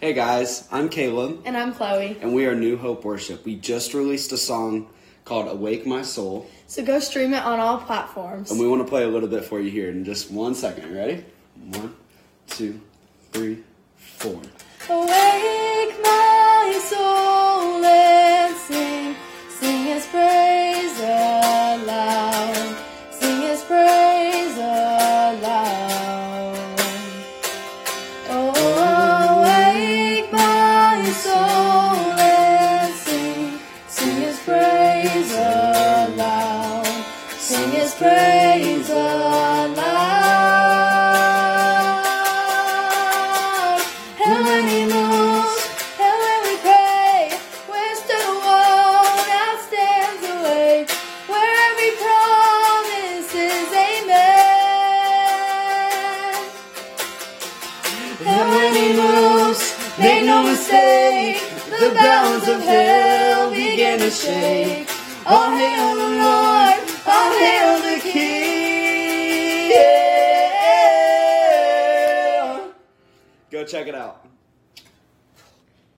Hey guys, I'm Caleb, And I'm Chloe. and we are New Hope Worship. We just released a song called Awake My Soul, So go stream it on all platforms. and we want to play a little bit for you here in just one second. Ready? One, two, three, praise aloud. And when he moves, and when we pray, stood alone, now stands awake, where every promise is amen. And when he moves, make no mistake, the bounds of hell begin to shake. All hail the Lord, Go check it out.